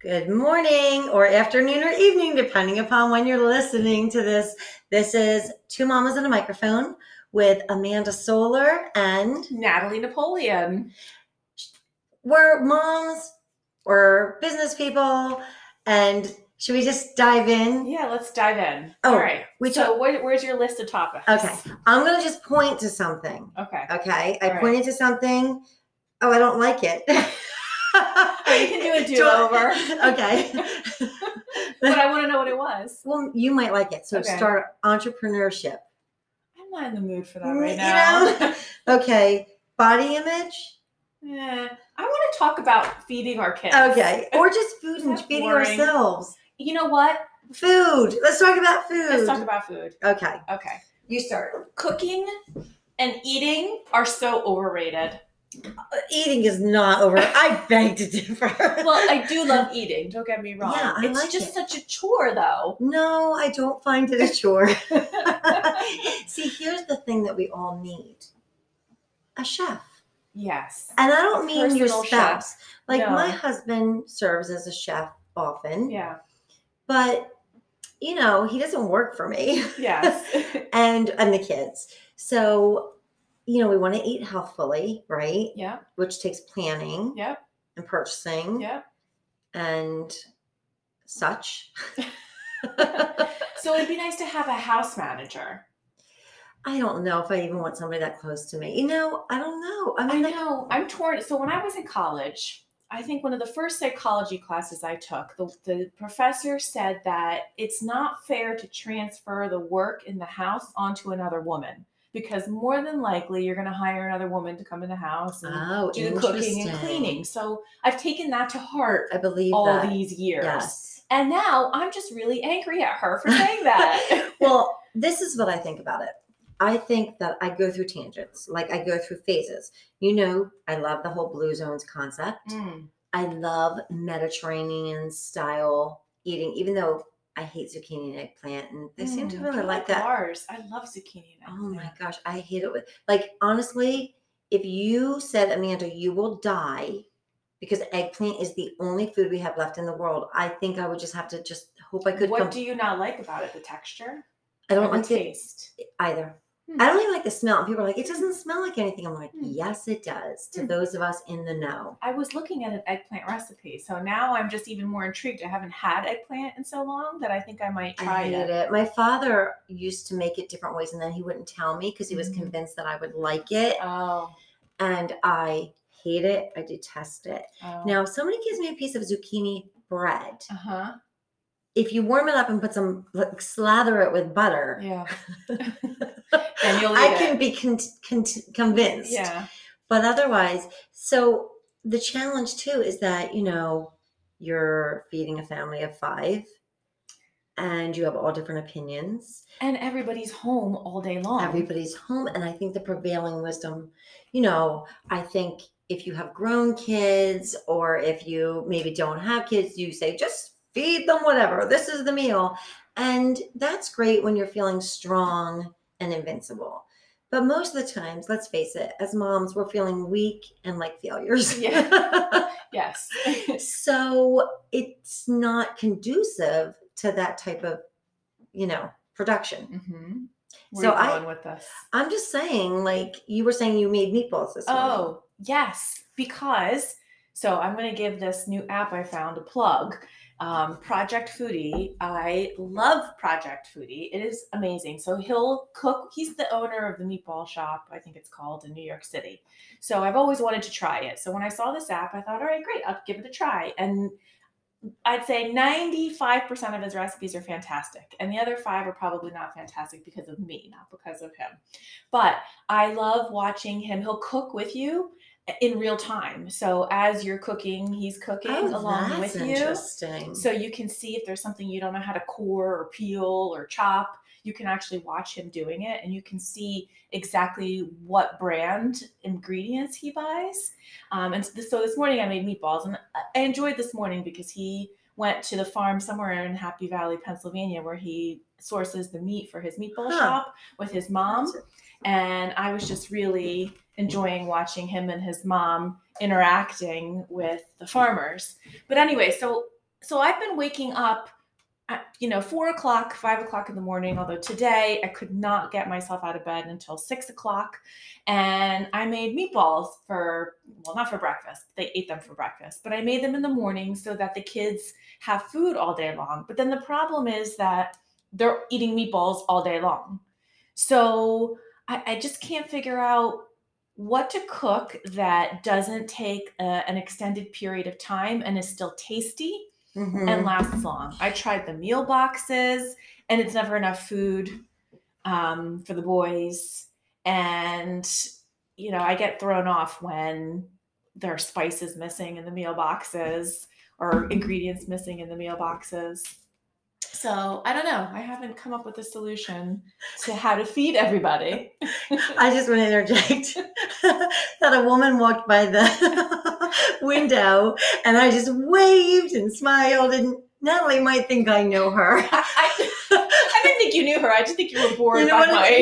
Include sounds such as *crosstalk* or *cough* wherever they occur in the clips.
Good morning or afternoon or evening, depending upon when you're listening to this. This is Two Mamas and a Microphone with Amanda Solar, and Natalie Napoleon. we're moms, we're business people, and should we just dive in? Yeah, let's dive in. Oh, All right. we so, what, where's your list of topics? Okay, I'm going to just point to something. Okay. Okay, I All right. pointed to something. Oh, I don't like it. *laughs* You can do a *laughs* do-over. *laughs* okay. *laughs* but I want to know what it was. well, you might like it. So Okay. start entrepreneurship. I'm not in the mood for that Mm, right you now. Okay, body image. yeah. I want to talk about feeding our kids. Okay, or just food and feeding boring. ourselves. You know what? Food. Let's talk about food. Let's talk about food. okay, Okay. you start. Cooking and eating are so overrated. Eating is not over. I beg to differ. Well, I do love *laughs* eating. Don't get me wrong. Yeah, I it's like just it. such a chore, though. no, I don't find it a chore. *laughs* *laughs* See, here's the thing that we all need: a chef. yes. And I don't mean your spouse. Like No. my husband serves as a chef often, Yeah. but you know he doesn't work for me. Yes. and and the kids. So, you know, we want to eat healthfully, right? Yeah. Which takes planning Yep. and purchasing Yep. and such. *laughs* So it'd be nice to have a house manager. I don't know if I even want somebody that close to me. You know, I don't know. I I mean, like, know. I'm torn. So when I was in college, I think one of the first psychology classes I took, the, the professor said that it's not fair to transfer the work in the house onto another woman because more than likely you're going to hire another woman to come in the house and oh, do the cooking and cleaning. So I've taken that to heart I believe all that. these years. Yes. And now I'm just really angry at her for saying that. *laughs* Well, this is what I think about it. I think that I go through tangents, like I go through phases. You know, I love the whole blue zones concept. Mm. I love Mediterranean style eating, even though I hate zucchini and eggplant, and they seem to Mm, really like that. Ours. I love zucchini. and Oh my gosh, I hate it with like honestly, if you said Amanda, you will die because eggplant is the only food we have left in the world, I think I would just have to just hope I could What come. do you not like about it? The texture? I don't like the taste. either. Hmm. I don't even like the smell. And people are like, it doesn't smell like anything. I'm like, Hmm. yes, it does. To Hmm. those of us in the know. I was looking at an eggplant recipe, so now I'm just even more intrigued. I haven't had eggplant in so long that I think I might I try hate it. it. My father used to make it different ways, and then he wouldn't tell me because he was Mhm. convinced that I would like it, Oh, and I hate it. I detest it. oh. Now, if somebody gives me a piece of zucchini bread, Uh huh. If you warm it up and put some, like, slather it with butter, Yeah. *laughs* And you'll I can it. be con- con- convinced. Yeah. But otherwise, so the challenge too is that, you know, you're feeding a family of five and you have all different opinions. And everybody's home all day long. Everybody's home. And I think the prevailing wisdom, you know, I think if you have grown kids or if you maybe don't have kids, you say, just feed them whatever. This is the meal. And that's great when you're feeling strong and invincible. But most of the times, let's face it, as moms, we're feeling weak and like failures. *laughs* yes. so it's not conducive to that type of, you know, production. mm-hmm. So I, with this? I'm just saying, like you were saying, you made meatballs this morning. Oh, yes, because so I'm going to give this new app I found a plug. Um, Project Foodie. I love Project Foodie. It is amazing. So he'll cook. He's the owner of the meatball shop, I think it's called in New York City. So I've always wanted to try it. So when I saw this app, I thought, all right, great, I'll give it a try. And I'd say 95% of his recipes are fantastic. And the other five are probably not fantastic because of me, not because of him. But I love watching him. He'll cook with you in real time. So as you're cooking, he's cooking Oh, along with you. interesting. So you can see if there's something you don't know how to core or peel or chop. You can actually watch him doing it and you can see exactly what brand ingredients he buys. Um, and so so this morning I made meatballs and I enjoyed this morning because he went to the farm somewhere in Happy Valley, Pennsylvania, where he sources the meat for his meatball Huh. shop with his mom. And I was just really enjoying watching him and his mom interacting with the farmers. But anyway, so so I've been waking up at, you know, four o'clock, five o'clock in the morning. Although today I could not get myself out of bed until six o'clock. And I made meatballs for, well, not for breakfast. They ate them for breakfast, but I made them in the morning so that the kids have food all day long. But then the problem is that they're eating meatballs all day long. So I, I just can't figure out what to cook that doesn't take a, an extended period of time and is still tasty Mhm. and lasts long. I tried the meal boxes, and it's never enough food um, for the boys. And you know, I get thrown off when there are spices missing in the meal boxes or ingredients missing in the meal boxes. So I don't know. I haven't come up with a solution to how to feed everybody. *laughs* I just want to interject *laughs* that a woman walked by the *laughs* window and I just waved and smiled, and Natalie might think I know her. I, I, I didn't think you knew her. I just think you were bored You know by what? my.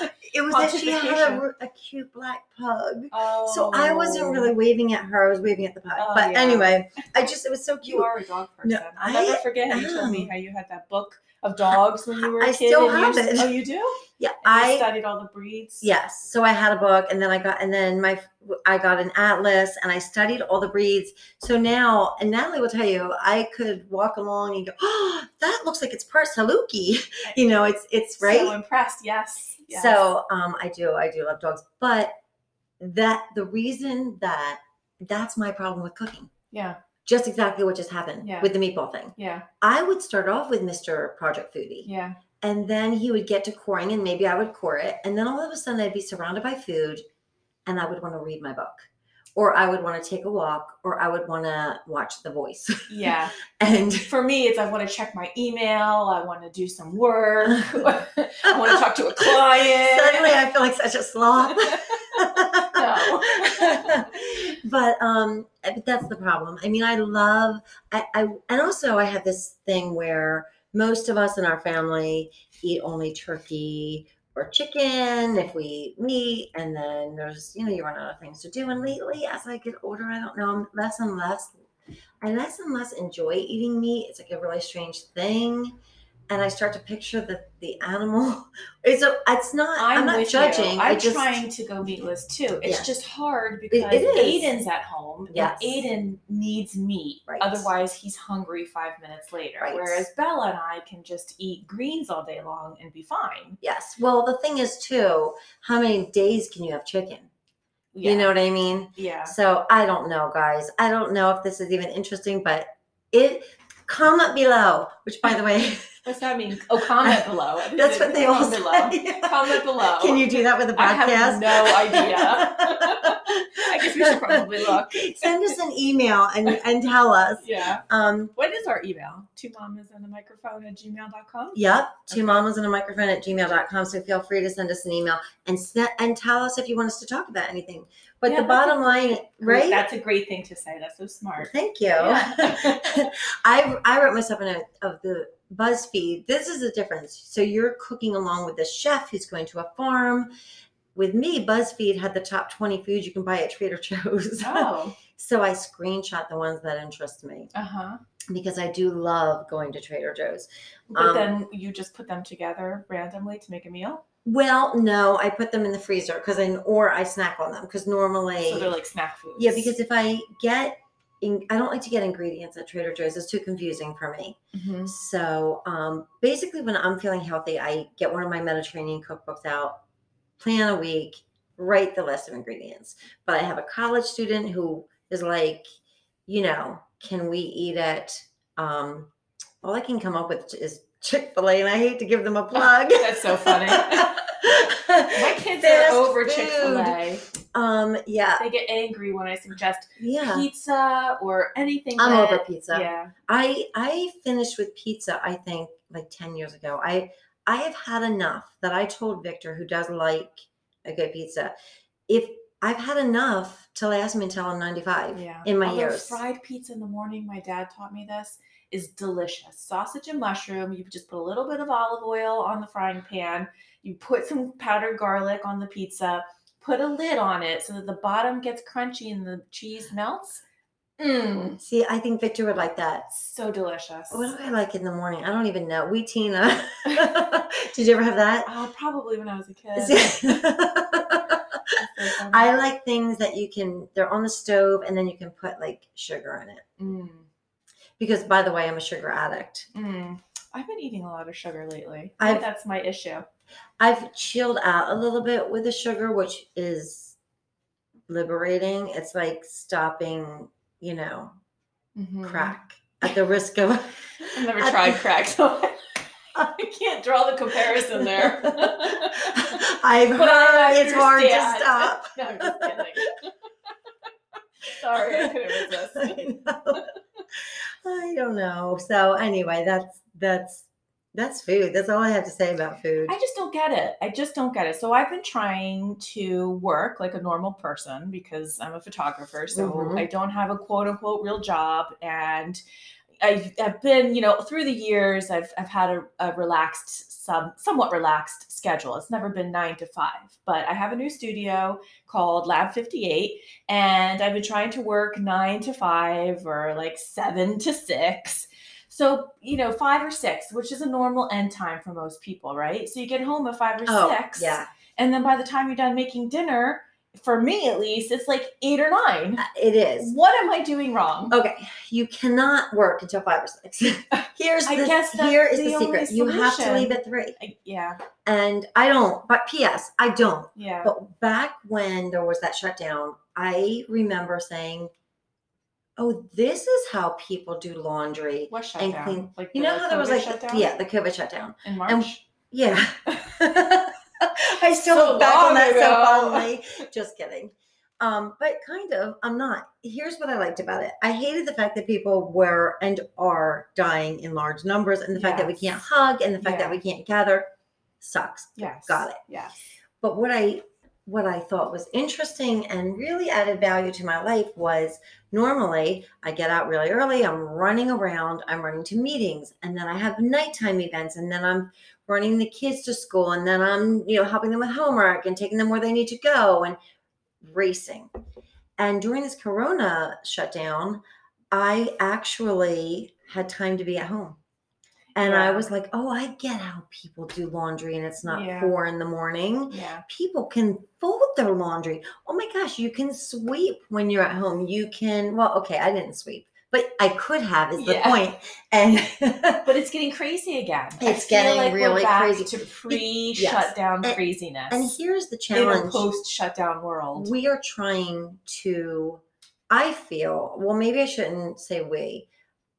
No, it was that she had a, a cute black pug. Oh. So I wasn't oh. really waving at her. I was waving at the pug. Oh, but yeah. anyway, I just it was so cute. You are a dog person. No, I'll I never forget how you told me how you had that book of dogs when you were a I kid. I still you have s- it. Oh, you do? Yeah, And you I studied all the breeds. Yes. So I had a book and then I got and then my I got an atlas and I studied all the breeds. So now and Natalie will tell you I could walk along and go, "Oh, *gasps* that looks like it's part Saluki." *laughs* You know, it's it's right. So impressed. Yes. Yes. So um I do I do love dogs, but that the reason that that's my problem with cooking. yeah, Just exactly what just happened Yeah. with the meatball thing. yeah, I would start off with Mr. Project Foodie yeah. and then he would get to coring and maybe i would core it and then all of a sudden i'd be surrounded by food and i would want to read my book or i would want to take a walk or i would want to watch the voice Yeah. *laughs* and For me, it's I want to check my email. I want to do some work. *laughs* *laughs* I want to talk to a client. suddenly i feel like such a sloth but um but that's the problem i mean i love I, I and also i have this thing where most of us in our family eat only turkey or chicken if we eat meat and then there's you know you run out of things to do. And lately as i get older i don't know I'm less and less i less and less enjoy eating meat. It's like a really strange thing and i start to picture the the animal *laughs* it's a it's not i'm, I'm, not judging You. i I'm just trying to go meatless too. It's Yeah. just hard because it is. Aiden's at home. Yes. And Aiden needs meat. Right. Otherwise, he's hungry five minutes later. Right. Whereas Bella and I can just eat greens all day long and be fine. Yes. Well, the thing is, too, how many days can you have chicken? Yeah. You know what I mean? Yeah. So I don't know, guys. I don't know if this is even interesting, but it comment below. Which, by the way, *laughs* What's that mean? Oh, comment below. *laughs* That's what they all comment below. say. Comment below. Can you do that with a podcast? I have no idea. *laughs* I guess we should probably look. Send us an email and and tell us. Yeah. Um, What is our email? Two mamas and a microphone at gmail.com? Yep, two Okay. mamas and a microphone at gmail.com. So feel free to send us an email and and tell us if you want us to talk about anything. But Yeah, the a bottom line, right? That's a great thing to say. That's so smart. Thank you. Yeah. *laughs* I I wrote myself in a of the BuzzFeed. This is the difference. So you're cooking along with the chef who's going to a farm. With me, BuzzFeed had the top 20 foods you can buy at Trader Joe's. *laughs* Oh. so I screenshot the ones that interest me Uh huh. because I do love going to Trader Joe's. But Um, then you just put them together randomly to make a meal. Well, no, I put them in the freezer because I or I snack on them because normally So they're like snack foods. yeah because if I get in, I don't like to get ingredients at Trader Joe's. It's too confusing for me. Mhm. So um, basically, when I'm feeling healthy, I get one of my Mediterranean cookbooks out, plan a week, write the list of ingredients. But I have a college student who is like, you know, can we eat at? Um, all I can come up with is Chick Fil A, and I hate to give them a *laughs* plug. That's so funny. *laughs* My kids Fast are over. Chick Fil A. Um, yeah, They get angry when I suggest yeah. pizza or anything. I'm that- over pizza. Yeah. I I finished with pizza. I think like ten years ago. I I have had enough that I told Victor, who does like a good pizza, if I've had enough to last me until I'm 95 Yeah. in my Although years. Fried pizza in the morning, my dad taught me this, is delicious. Sausage and mushroom. You just put a little bit of olive oil on the frying pan. You put some powdered garlic on the pizza. Put a lid on it so that the bottom gets crunchy and the cheese melts. Mm, See, I think Victor would like that. so delicious. What do I like in the morning? I don't even know. Wheatena. *laughs* Did you ever have that? Uh, probably when I was a kid. *laughs* I I like things that you can. They're on the stove, and then you can put like sugar in it. Mm, Because, by the way, I'm a sugar addict. mm. I've been eating a lot of sugar lately. I've- that's my issue. I've chilled out a little bit with the sugar, which is liberating. It's like stopping, you know, Mhm. crack at the risk of. *laughs* I've never tried crack, so I *laughs* *laughs* can't draw the comparison there. I've But I heard it's hard to stop. No, I'm just kidding. Sorry, I couldn't resist. I. I don't know. So anyway, that's that's that's food. That's all I have to say about food. I just don't get it. I just don't get it. So I've been trying to work like a normal person because I'm a photographer. So Mhm. I don't have a quote unquote real job. And I've, I've been, you know, through the years, I've, I've had a, a relaxed, some, somewhat relaxed schedule. It's never been nine to five, but I have a new studio called Lab 58. And I've been trying to work nine to five or like seven to six. So, you know, five or six, which is a normal end time for most people, right? So you get home at five or oh six. yeah, And then by the time you're done making dinner, for me at least, it's like eight or nine. uh, it is. What am I doing wrong? Okay, you cannot work until five or six. *laughs* Here's I the guess that's here is the the, secret. You have to leave at three, I, yeah, and I don't. But P.S. I don't. yeah. But back when there was that shutdown, I remember saying, "Oh, this is how people do laundry." what and shutdown? clean- Like You the know how there was COVID like, shutdown yeah, the COVID shutdown. in March. Yeah. *laughs* *laughs* I still So look back on long that so ago. fondly. *laughs* Just kidding. Um, but kind of, I'm not. Here's what I liked about it. I hated the fact that people were and are dying in large numbers, and the fact that we Yes. can't hug, and the fact that Yeah. we can't gather sucks. yes, Got it. Yes. But what I what I thought was interesting and really added value to my life was normally I get out really early, I'm running around, I'm running to meetings, and then I have nighttime events, and then I'm running the kids to school, and then I'm, you know, helping them with homework and taking them where they need to go and racing. And during this corona shutdown, I actually had time to be at home. And I was like, oh, I get how people do laundry and it's not Yeah. four in the morning Yeah. people can fold their laundry. Oh my gosh, you can sweep when you're at home. You can, well, okay, I didn't sweep, but I could have, is the Yeah. point. And *laughs* But it's getting crazy again. It's getting like really crazy. to pre-shutdown And- craziness. and here's the challenge: in a post-shutdown world. we are trying to, I feel, well, maybe I shouldn't say we.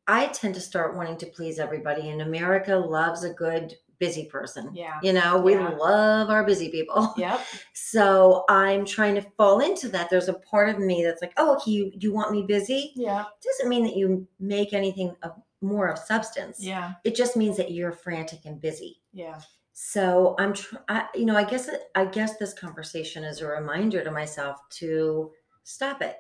I tend to start wanting to please everybody, and America loves a good busy person. yeah. You know, we Yeah. love our busy people. *laughs* Yep. So I'm trying to fall into that. There's a part of me that's like, oh, okay, you, you want me busy? Yeah. doesn't mean that you make anything of more of substance. Yeah. It just means that you're frantic and busy. Yeah. So I'm, tr- I, you know, I guess it, I guess this conversation is a reminder to myself to stop it,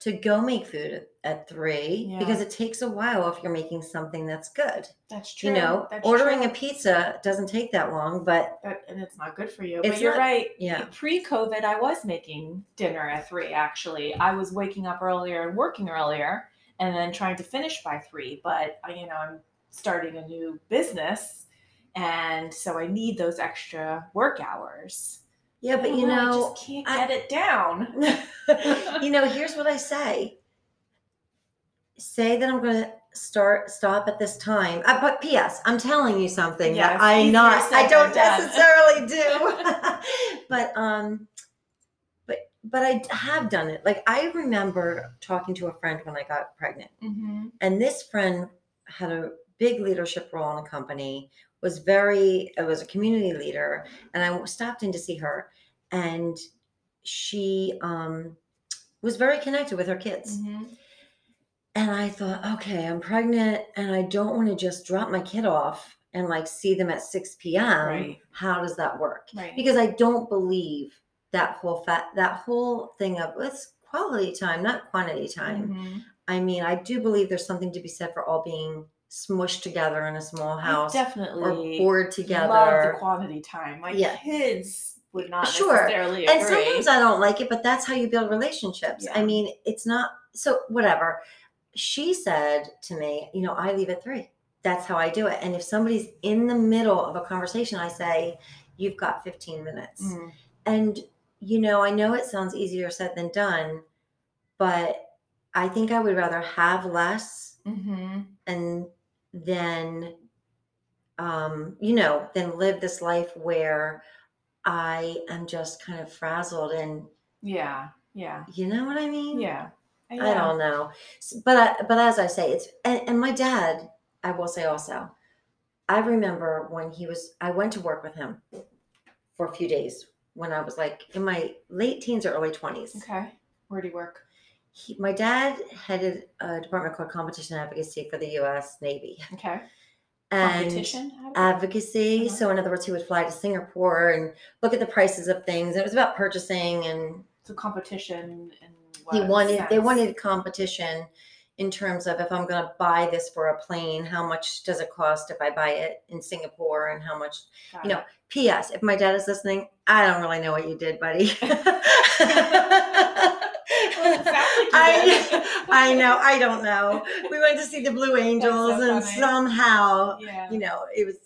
to go make food at, three Yeah. because it takes a while if you're making something that's good. That's true. You know, That's ordering true. a pizza doesn't take that long, but That- and it's not good for you. But you're not- right. yeah. Pre-COVID, I was making dinner at three. Actually, I was waking up earlier and working earlier, and then trying to finish by three. But uh, you know, I'm starting a new business, and so I need those extra work hours. Yeah, but I you don't I just can't I- get it down. *laughs* *laughs* you know, here's what I say. Say that I'm going to start stop at this time. Uh, but P.S. I'm telling you something that I easier not I don't necessarily do. *laughs* but um, but but I have done it. Like I remember talking to a friend when I got pregnant, hmm and this friend had a big leadership role in the company. Was very it was a community leader, and I stopped in to see her, and she um was very connected with her kids. hmm And I thought, okay, I'm pregnant and I don't want to just drop my kid off and like see them at 6 p.m. Right. How does that work? Right. Because I don't believe that whole fat that whole thing of it's quality time, not quantity time. Mhm. I mean, I do believe there's something to be said for all being smushed together in a small house or definitely bored love together. the quality time. My Yeah. kids would not Sure. necessarily and sometimes I don't like it, but that's how you build relationships. I mean, it's not so whatever. She said to me, you know, I leave at three. That's how I do it. And if somebody's in the middle of a conversation, I say, You've got 15 minutes. Mm. And, you know, I know it sounds easier said than done, but I think I would rather have less hmm and then um you know then live this life where i am just kind of frazzled and Yeah. Yeah. you know what i mean Yeah. i don't know but I, but as i say it's and, and my dad i will say also i remember when he was i went to work with him for a few days when i was like in my late teens or early 20s Okay. Where do you work? He, my dad headed a department called competition advocacy for the us navy Okay. and Competition. advocacy. Uh-huh. So, in other words, he would fly to Singapore and look at the prices of things. It was about purchasing, and so competition and he wanted they wanted competition in terms of if I'm going to buy this for a plane, how much does it cost if I buy it in Singapore, and how much. Got you know, it. P.S. If my dad is listening, I don't really know what you did, buddy. *laughs* *laughs* I. I know. I don't know. We went to see the Blue Angels, and funny. somehow, yeah. you know, it was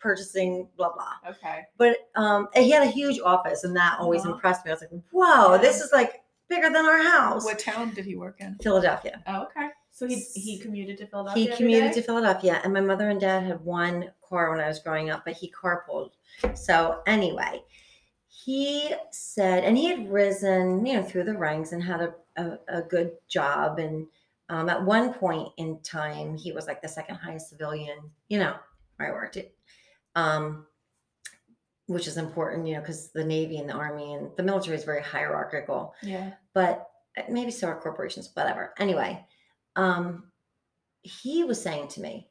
purchasing blah blah. Okay. but um he had a huge office and that always Uh-huh. impressed me i was like whoa Yeah. this is like bigger than our house What town did he work in? philadelphia Oh, okay. So he he commuted to Philadelphia. he commuted to philadelphia and my mother and dad had one car when i was growing up but he carpooled so anyway he said and he had risen you know through the ranks and had a, a, a good job and um, at one point in time he was like the second highest civilian you know where i worked it um, which is important you know because the navy and the army and the military is very hierarchical Yeah. but uh, maybe so are corporations whatever anyway um, he was saying to me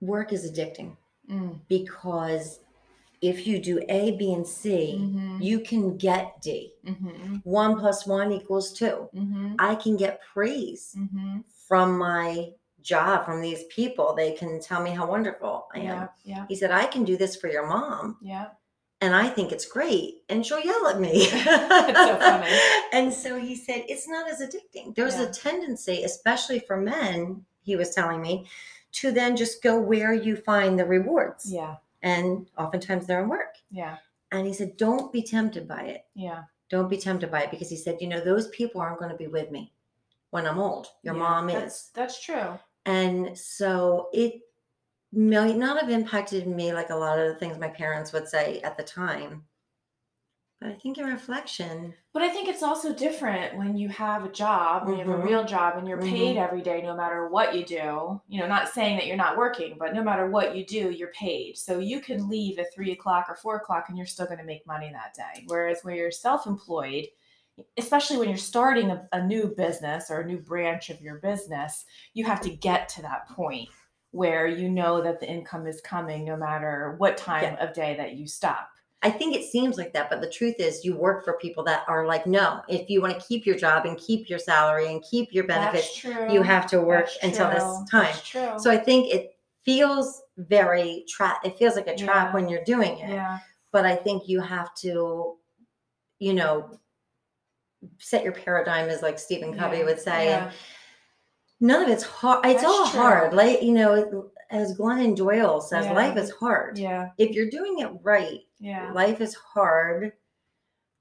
work is addicting Mm. because if you do A, B, and C, Mhm. you can get D. Mhm. One plus one equals two. Mhm. I can get praise Mhm. from my job, from these people. They can tell me how wonderful I am. Yeah. Yeah. He said, I can do this for your mom, Yeah. and I think it's great. And she'll yell at me. *laughs* so. *laughs* And so he said, it's not as addicting. There's Yeah. a tendency, especially for men, he was telling me, to then just go where you find the rewards. Yeah. And oftentimes they're in work. Yeah. And he said, don't be tempted by it. Yeah. Don't be tempted by it because he said, you know, those people aren't going to be with me when I'm old. Your Yeah, mom that's, is. That's true. And so it might not have impacted me like a lot of the things my parents would say at the time. But I think in reflection, But I think it's also different when you have a job, when you have a real job, and you're paid Mhm. every day, no matter what you do. You know, not saying that you're not working, but no matter what you do, you're paid. So you can leave at three o'clock or four o'clock, and you're still going to make money that day. Whereas when you're self-employed, especially when you're starting a, a new business or a new branch of your business, you have to get to that point where you know that the income is coming, no matter what time of day that you stop. I think it seems like that, but the truth is, you work for people that are like, no, if you want to keep your job and keep your salary and keep your benefits, you have to work That's until true. this time. So I think it feels very trap. It feels like a trap Yeah. when you're doing it. yeah. But I think you have to, you know, set your paradigm, as like Stephen Covey Yeah, would say. And none of it's hard. It's That's all true. hard. Like you know, as Glennon Doyle says, Yeah. life is hard. Yeah, If you're doing it right, yeah, life is hard.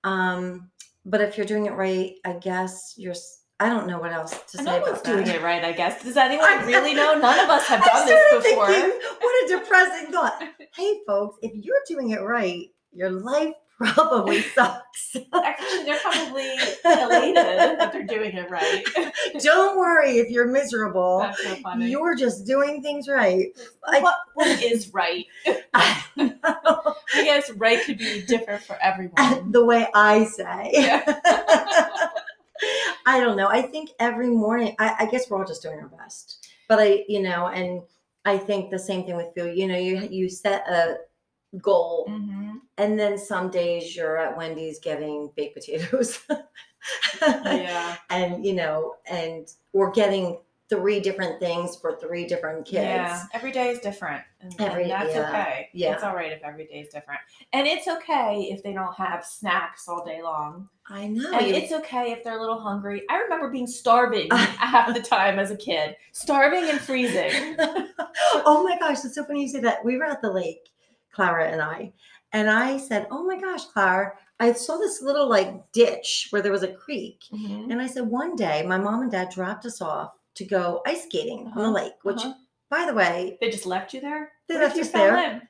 Um, but if you're doing it right, I guess you're. I don't know what else to And say no one's doing it right, I guess. Does *laughs* anyone I- really know? None of us have done this before. thinking, what a depressing thought. *laughs* Hey, folks, if you're doing it right, your life probably *laughs* sucks. Actually, they're probably *laughs* elated that they're doing it right. *laughs* Don't worry if you're miserable. That's so funny. You're just doing things right. I- what, what is right? I I guess right could be different for everyone. the way I say. Yeah. I don't know. I think every morning, I, I guess we're all just doing our best. But I, you know, and I think the same thing with food. You know, you you set a goal, hmm and then some days you're at Wendy's getting baked potatoes. Yeah. *laughs* and you know, and we're getting three different things for three different kids. Yeah, every day is different, and, and that's yeah, okay. yeah. it's all right if every day is different, and it's okay if they don't have snacks all day long, I know. and it's okay if they're a little hungry. I remember being starving *laughs* half the time as a kid, starving and freezing. *laughs* oh my gosh, it's so funny you say that. We were at the lake, Clara and I, and I said, "Oh my gosh, Clara, I saw this little like ditch where there was a creek." Mhm. And I said, one day my mom and dad dropped us off to go ice skating on the Uh-huh, lake, which, uh-huh. by the way, They just left you there. They left you us there. in?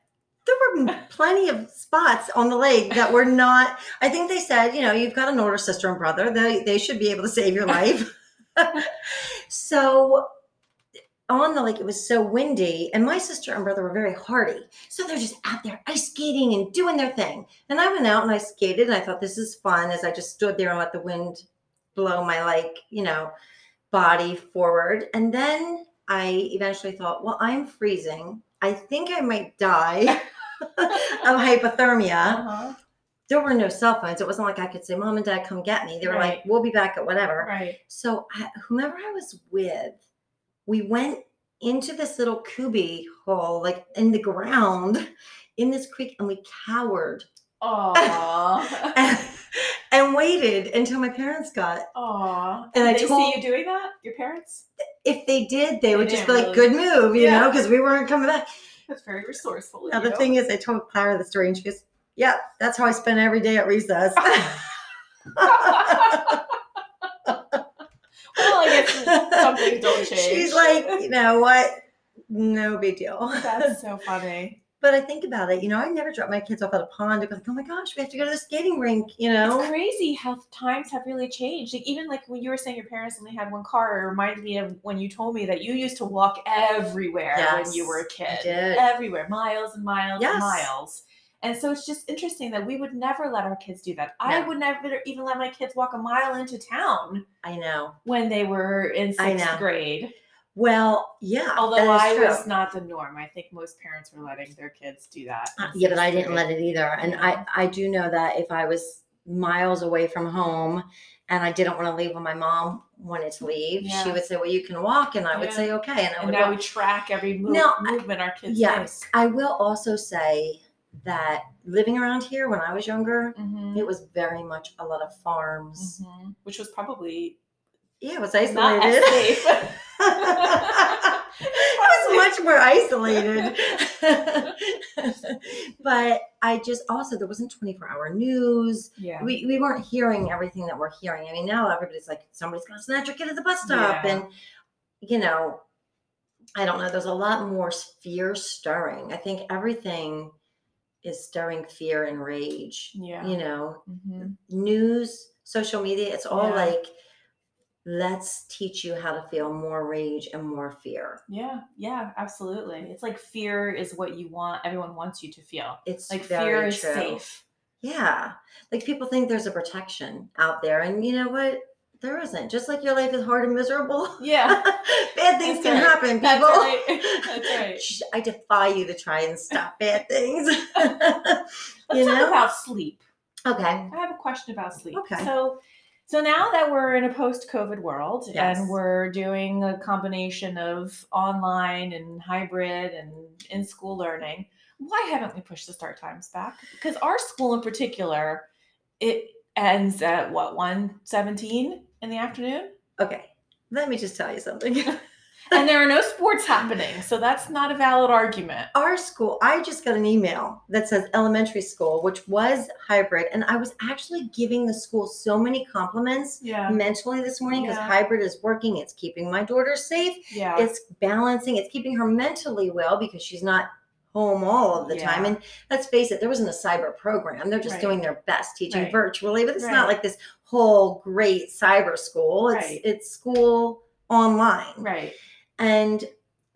there were *laughs* plenty of spots on the lake that were not. I think they said, you know, you've got an older sister and brother; they they should be able to save your life. *laughs* so on the lake, it was so windy, and my sister and brother were very hardy, so they're just out there ice skating and doing their thing. And I went out and I skated, and I thought this is fun as I just stood there and let the wind blow my like, you know, body forward. And then I eventually thought, well, I'm freezing. I think I might die *laughs* of hypothermia. Uh-huh. There were no cell phones. It wasn't like I could say, Mom and Dad, come get me. They were like, We'll be back at whatever. Right. So, I, whomever I was with, we went into this little cubby hole, like in the ground in this creek, and we cowered Aww. and, *laughs* and waited until my parents got. Aww. And I Did they told- see you doing that? Your parents? If they did, they, They would just be like, really- good move, you Yeah. know, because we weren't coming back. That's very resourceful. Now, the thing is, I told Clara the story, and she goes, Yep, that's how I spend every day at recess. *laughs* Well, I guess *laughs* some things don't *laughs* change. She's like, you know what? No big deal. That's *laughs* so funny. but I think about it, you know, I never drop my kids off at a pond because, oh my gosh, we have to go to the skating rink, you know? It's crazy how times have really changed. Like even like when you were saying your parents only had one car, it reminded me of when you told me that you used to walk everywhere when you were a kid. did. Everywhere, miles and miles Yes. and miles. And so it's just interesting that we would never let our kids do that. I would never even let my kids walk a mile into town I know. when they were in sixth grade. Well, yeah. Although I true. was not the norm. I think most parents were letting their kids do that. Uh, yeah, but I didn't let it either. And I, I do know that if I was miles away from home and I didn't want to leave when my mom wanted to leave, Yeah. she would say, Well, you can walk. And I would say, Okay. And I And would now walk. we track every move, No, movement our kids Yes. I will also say that living around here when I was younger. Mhm. it was very much a lot of farms. Mhm. Which was probably Yeah, it was isolated. *laughs* *laughs* it was much more isolated. *laughs* but I just also there wasn't 24 hour news. yeah. We we weren't hearing everything that we're hearing. I mean, now everybody's like somebody's gonna snatch your kid at the bus stop. Yeah. And you know, I don't know, there's a lot more fear stirring. I think everything is stirring fear and rage. yeah. You know, Mhm. news, social media, it's all Yeah. like, let's teach you how to feel more rage and more fear. Yeah. Yeah. Absolutely. It's like fear is what you want. Everyone wants you to feel. It's Like fear is true. safe. Yeah. Like people think there's a protection out there. And you know what? There isn't. Just like your life is hard and miserable. Yeah. *laughs* bad things That's can right. happen, people. *laughs* That's right. That's right. I defy you to try and stop bad things. *laughs* You know? about sleep. okay. I have a question about sleep. Okay. So, so now that we're in a post-COVID world Yes. and we're doing a combination of online and hybrid and in-school learning, why haven't we pushed the start times back? Because our school in particular, it ends at what one seventeen in the afternoon, Okay. Let me just tell you something. *laughs* *laughs* and there are no sports happening, so that's not a valid argument. Our school, I just got an email that says elementary school, which was hybrid. And I was actually giving the school so many compliments Yeah, mentally this morning because Yeah. hybrid is working. It's keeping my daughter safe. yeah, It's balancing, it's keeping her mentally well because she's not home all of the time. And let's face it, there wasn't a cyber program. They're just Right. doing their best teaching Right. virtually, but it's Right. not like this whole great cyber school. It's Right. it's school online. right. And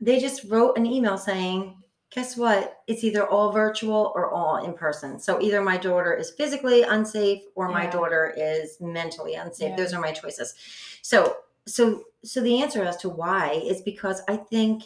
they just wrote an email saying, guess what? It's either all virtual or all in person. So either my daughter is physically unsafe or my daughter is mentally unsafe. Yeah. Those are my choices. So so so the answer as to why is because I think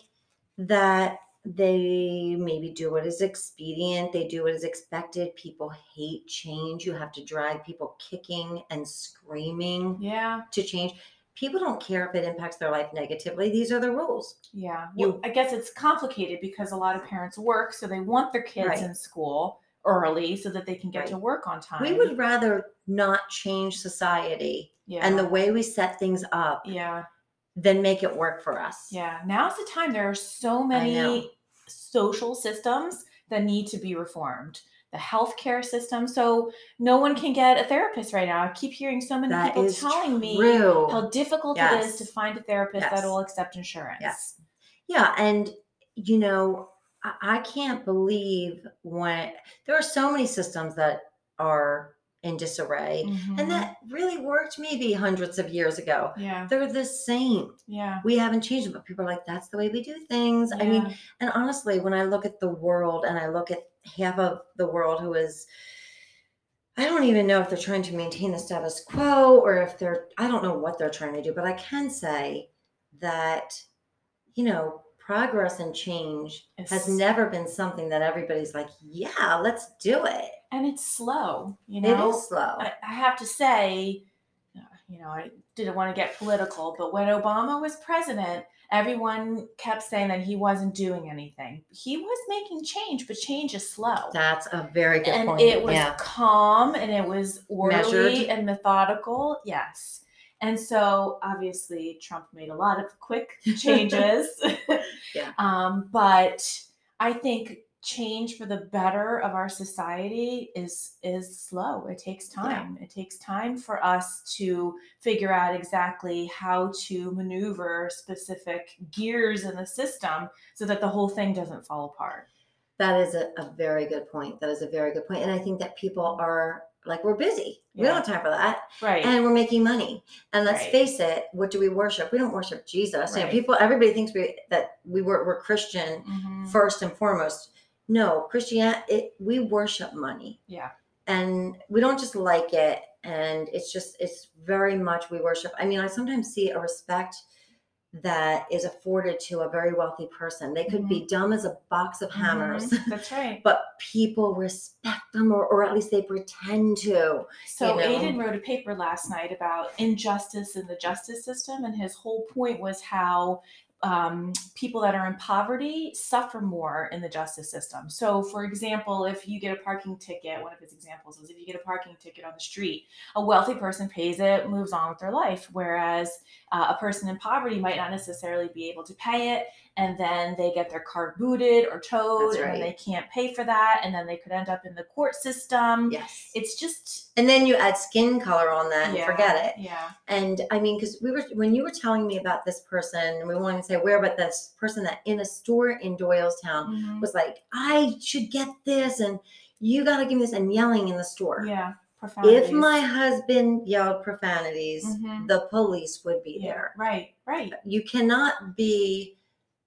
that they maybe do what is expedient, they do what is expected. People hate change. You have to drag people kicking and screaming Yeah, to change. people don't care if it impacts their life negatively. These are the rules. Yeah. You- Well, I guess it's complicated because a lot of parents work, so they want their kids Right. in school early so that they can get Right. to work on time. We would rather not change society yeah. and the way we set things up yeah. than make it work for us. Yeah. Now's the time. There are so many social systems that need to be reformed. The healthcare system. So no one can get a therapist right now. I keep hearing so many That people telling me how difficult it Yes. is to find a therapist Yes. that will accept insurance. Yes. Yeah, and you know, I, I can't believe when there are so many systems that are in disarray, Mhm. and that really worked maybe hundreds of years ago. yeah. They're the same. Yeah. We haven't changed them, but people are like, "That's the way we do things." I mean, and honestly, when I look at the world, and I look at half of the world who is I don't even know if they're trying to maintain the status quo or if they're, I don't know what they're trying to do, but I can say that, you know, progress and change has never been something that everybody's like, yeah, let's do it. and it's slow, you know. it is slow. I, I have to say, uh, you know, I didn't want to get political, but when Obama was president, everyone kept saying that he wasn't doing anything. He was making change, but change is slow. That's a very good and point. it was yeah. calm and it was orderly Measured. and methodical. Yes. And so obviously Trump made a lot of quick *laughs* changes. *laughs* Yeah. Um, but I think change for the better of our society is is slow. It takes Yeah. time. It takes time for us to figure out exactly how to maneuver specific gears in the system so that the whole thing doesn't fall apart. That is a, a very good point. That is a very good point. And I think that people are like, we're busy. We Yeah. don't have time for that. Right. and we're making money. And let's Right. face it, what do we worship? We don't worship Jesus. You know, people, everybody thinks we that we were we're Christian Mhm. first and foremost. No, Christianity, it, we worship money, Yeah. and we don't just like it. And it's just it's very much we worship. I mean, I sometimes see a respect that is afforded to a very wealthy person. They could be dumb as a box of hammers. Mhm. *laughs* That's right. But people respect them, or, or at least they pretend to. So you know. Aiden wrote a paper last night about injustice in the justice system, and his whole point was how um, people that are in poverty suffer more in the justice system. So, for example, if you get a parking ticket, one of his examples was if you get a parking ticket on the street, a wealthy person pays it, moves on with their life, whereas uh, a person in poverty might not necessarily be able to pay it, and then they get their car booted or towed, That's and they can't pay for that, and then they could end up in the court system. Yes. It's just And then you add skin color on that and forget it. Yeah. And I mean, because we were when you were telling me about this person, we wanted to say where, but this person that in a store in Doylestown Mhm. was like, I should get this, and you got to give me this, and yelling in the store. Yeah. Profanity. If my husband yelled profanities, Mhm. the police would be yeah. there. Right. Right. You cannot be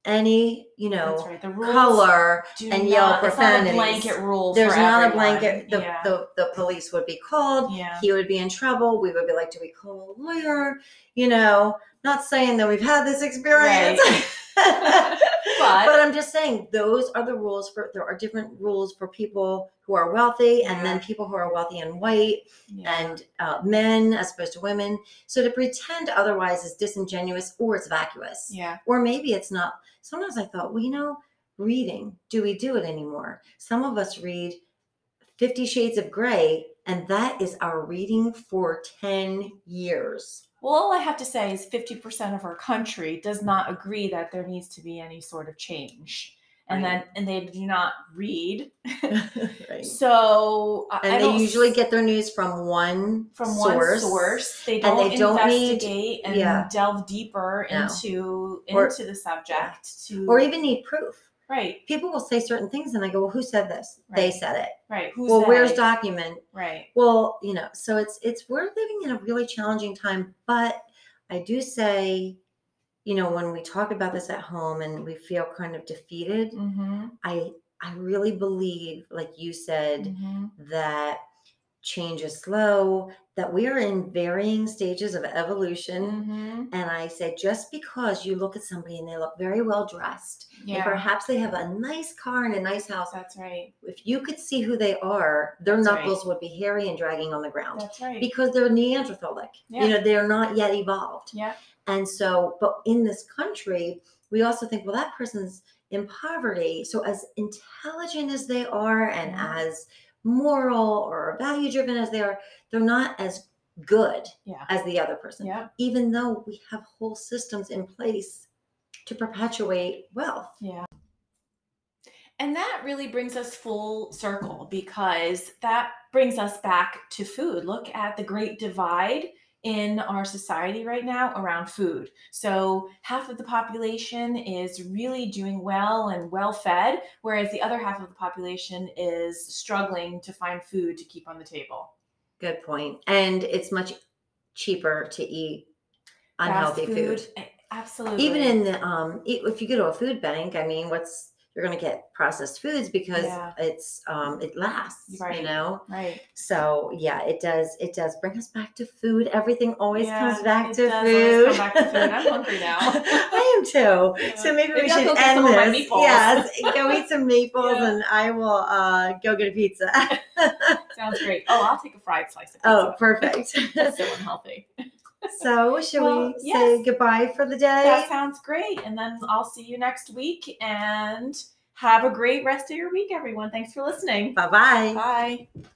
any, you know, right. The color and yell not blanket rule. There's not a blanket. The, yeah. the the police would be called. yeah. He would be in trouble. We would be like, "Do we call a lawyer?" You know, not saying that we've had this experience. *laughs* But- but I'm just saying those are the rules for. There are different rules for people who are wealthy, and then people who are wealthy and white, yeah. and uh, men as opposed to women. So to pretend otherwise is disingenuous or it's vacuous yeah. or maybe it's not. Sometimes I thought, well, you know, reading, do we do it anymore? Some of us read Fifty Shades of Grey, and that is our reading for 10 years. Well, all I have to say is 50% of our country does not agree that there needs to be any sort of change. And Right. then, and they do not read. *laughs* right. So, I- I And don't they usually get their news from one from source. one source. They don't, they don't need- investigate and yeah. delve deeper No. into Or- into the subject. To or even need proof. Right, People will say certain things, and I go, "Well, who said this? They said it. right. Who's well, where's document? right? Well, you know, so it's it's we're living in a really challenging time, but I do say, you know, when we talk about this at home and we feel kind of defeated, Mm-hmm. I I really believe, like you said, Mm-hmm. that change is slow, that we are in varying stages of evolution. Mhm. And I say, just because you look at somebody and they look very well dressed, and perhaps they have a nice car and a nice house, that's right. if you could see who they are, their That's right. knuckles would be hairy and dragging on the ground That's right. because they're Neanderthalic. Yeah. You know, they're not yet evolved. yeah. And so, but in this country, we also think, well, that person's in poverty. So, as intelligent as they are and Mhm. as moral or value driven as they are, they're not as good Yeah. as the other person, Yeah. even though we have whole systems in place to perpetuate wealth. Yeah. And that really brings us full circle because that brings us back to food. Look at the great divide in our society right now around food. So, half of the population is really doing well and well fed, whereas the other half of the population is struggling to find food to keep on the table. Good point. And it's much cheaper to eat unhealthy food. eh, Absolutely. Even in the um, if you go to a food bank, I mean, what's you're going to get processed foods because Yeah. it's um, it lasts, Right. you know. right. So yeah, it does. It does bring us back to food. Everything always Yeah, comes back to food. back to food. I'm hungry *laughs* now. I am too. Yeah. So maybe, Maybe we I'll should end this. Yes, go eat some meatballs, and I will uh, go get a pizza. *laughs* Sounds great. Oh, I'll take a fried slice of pizza. oh, perfect. *laughs* That's so unhealthy. So, shall Well, we yes. say goodbye for the day? That sounds great. And then I'll see you next week and have a great rest of your week, everyone. Thanks for listening. Bye bye. Bye.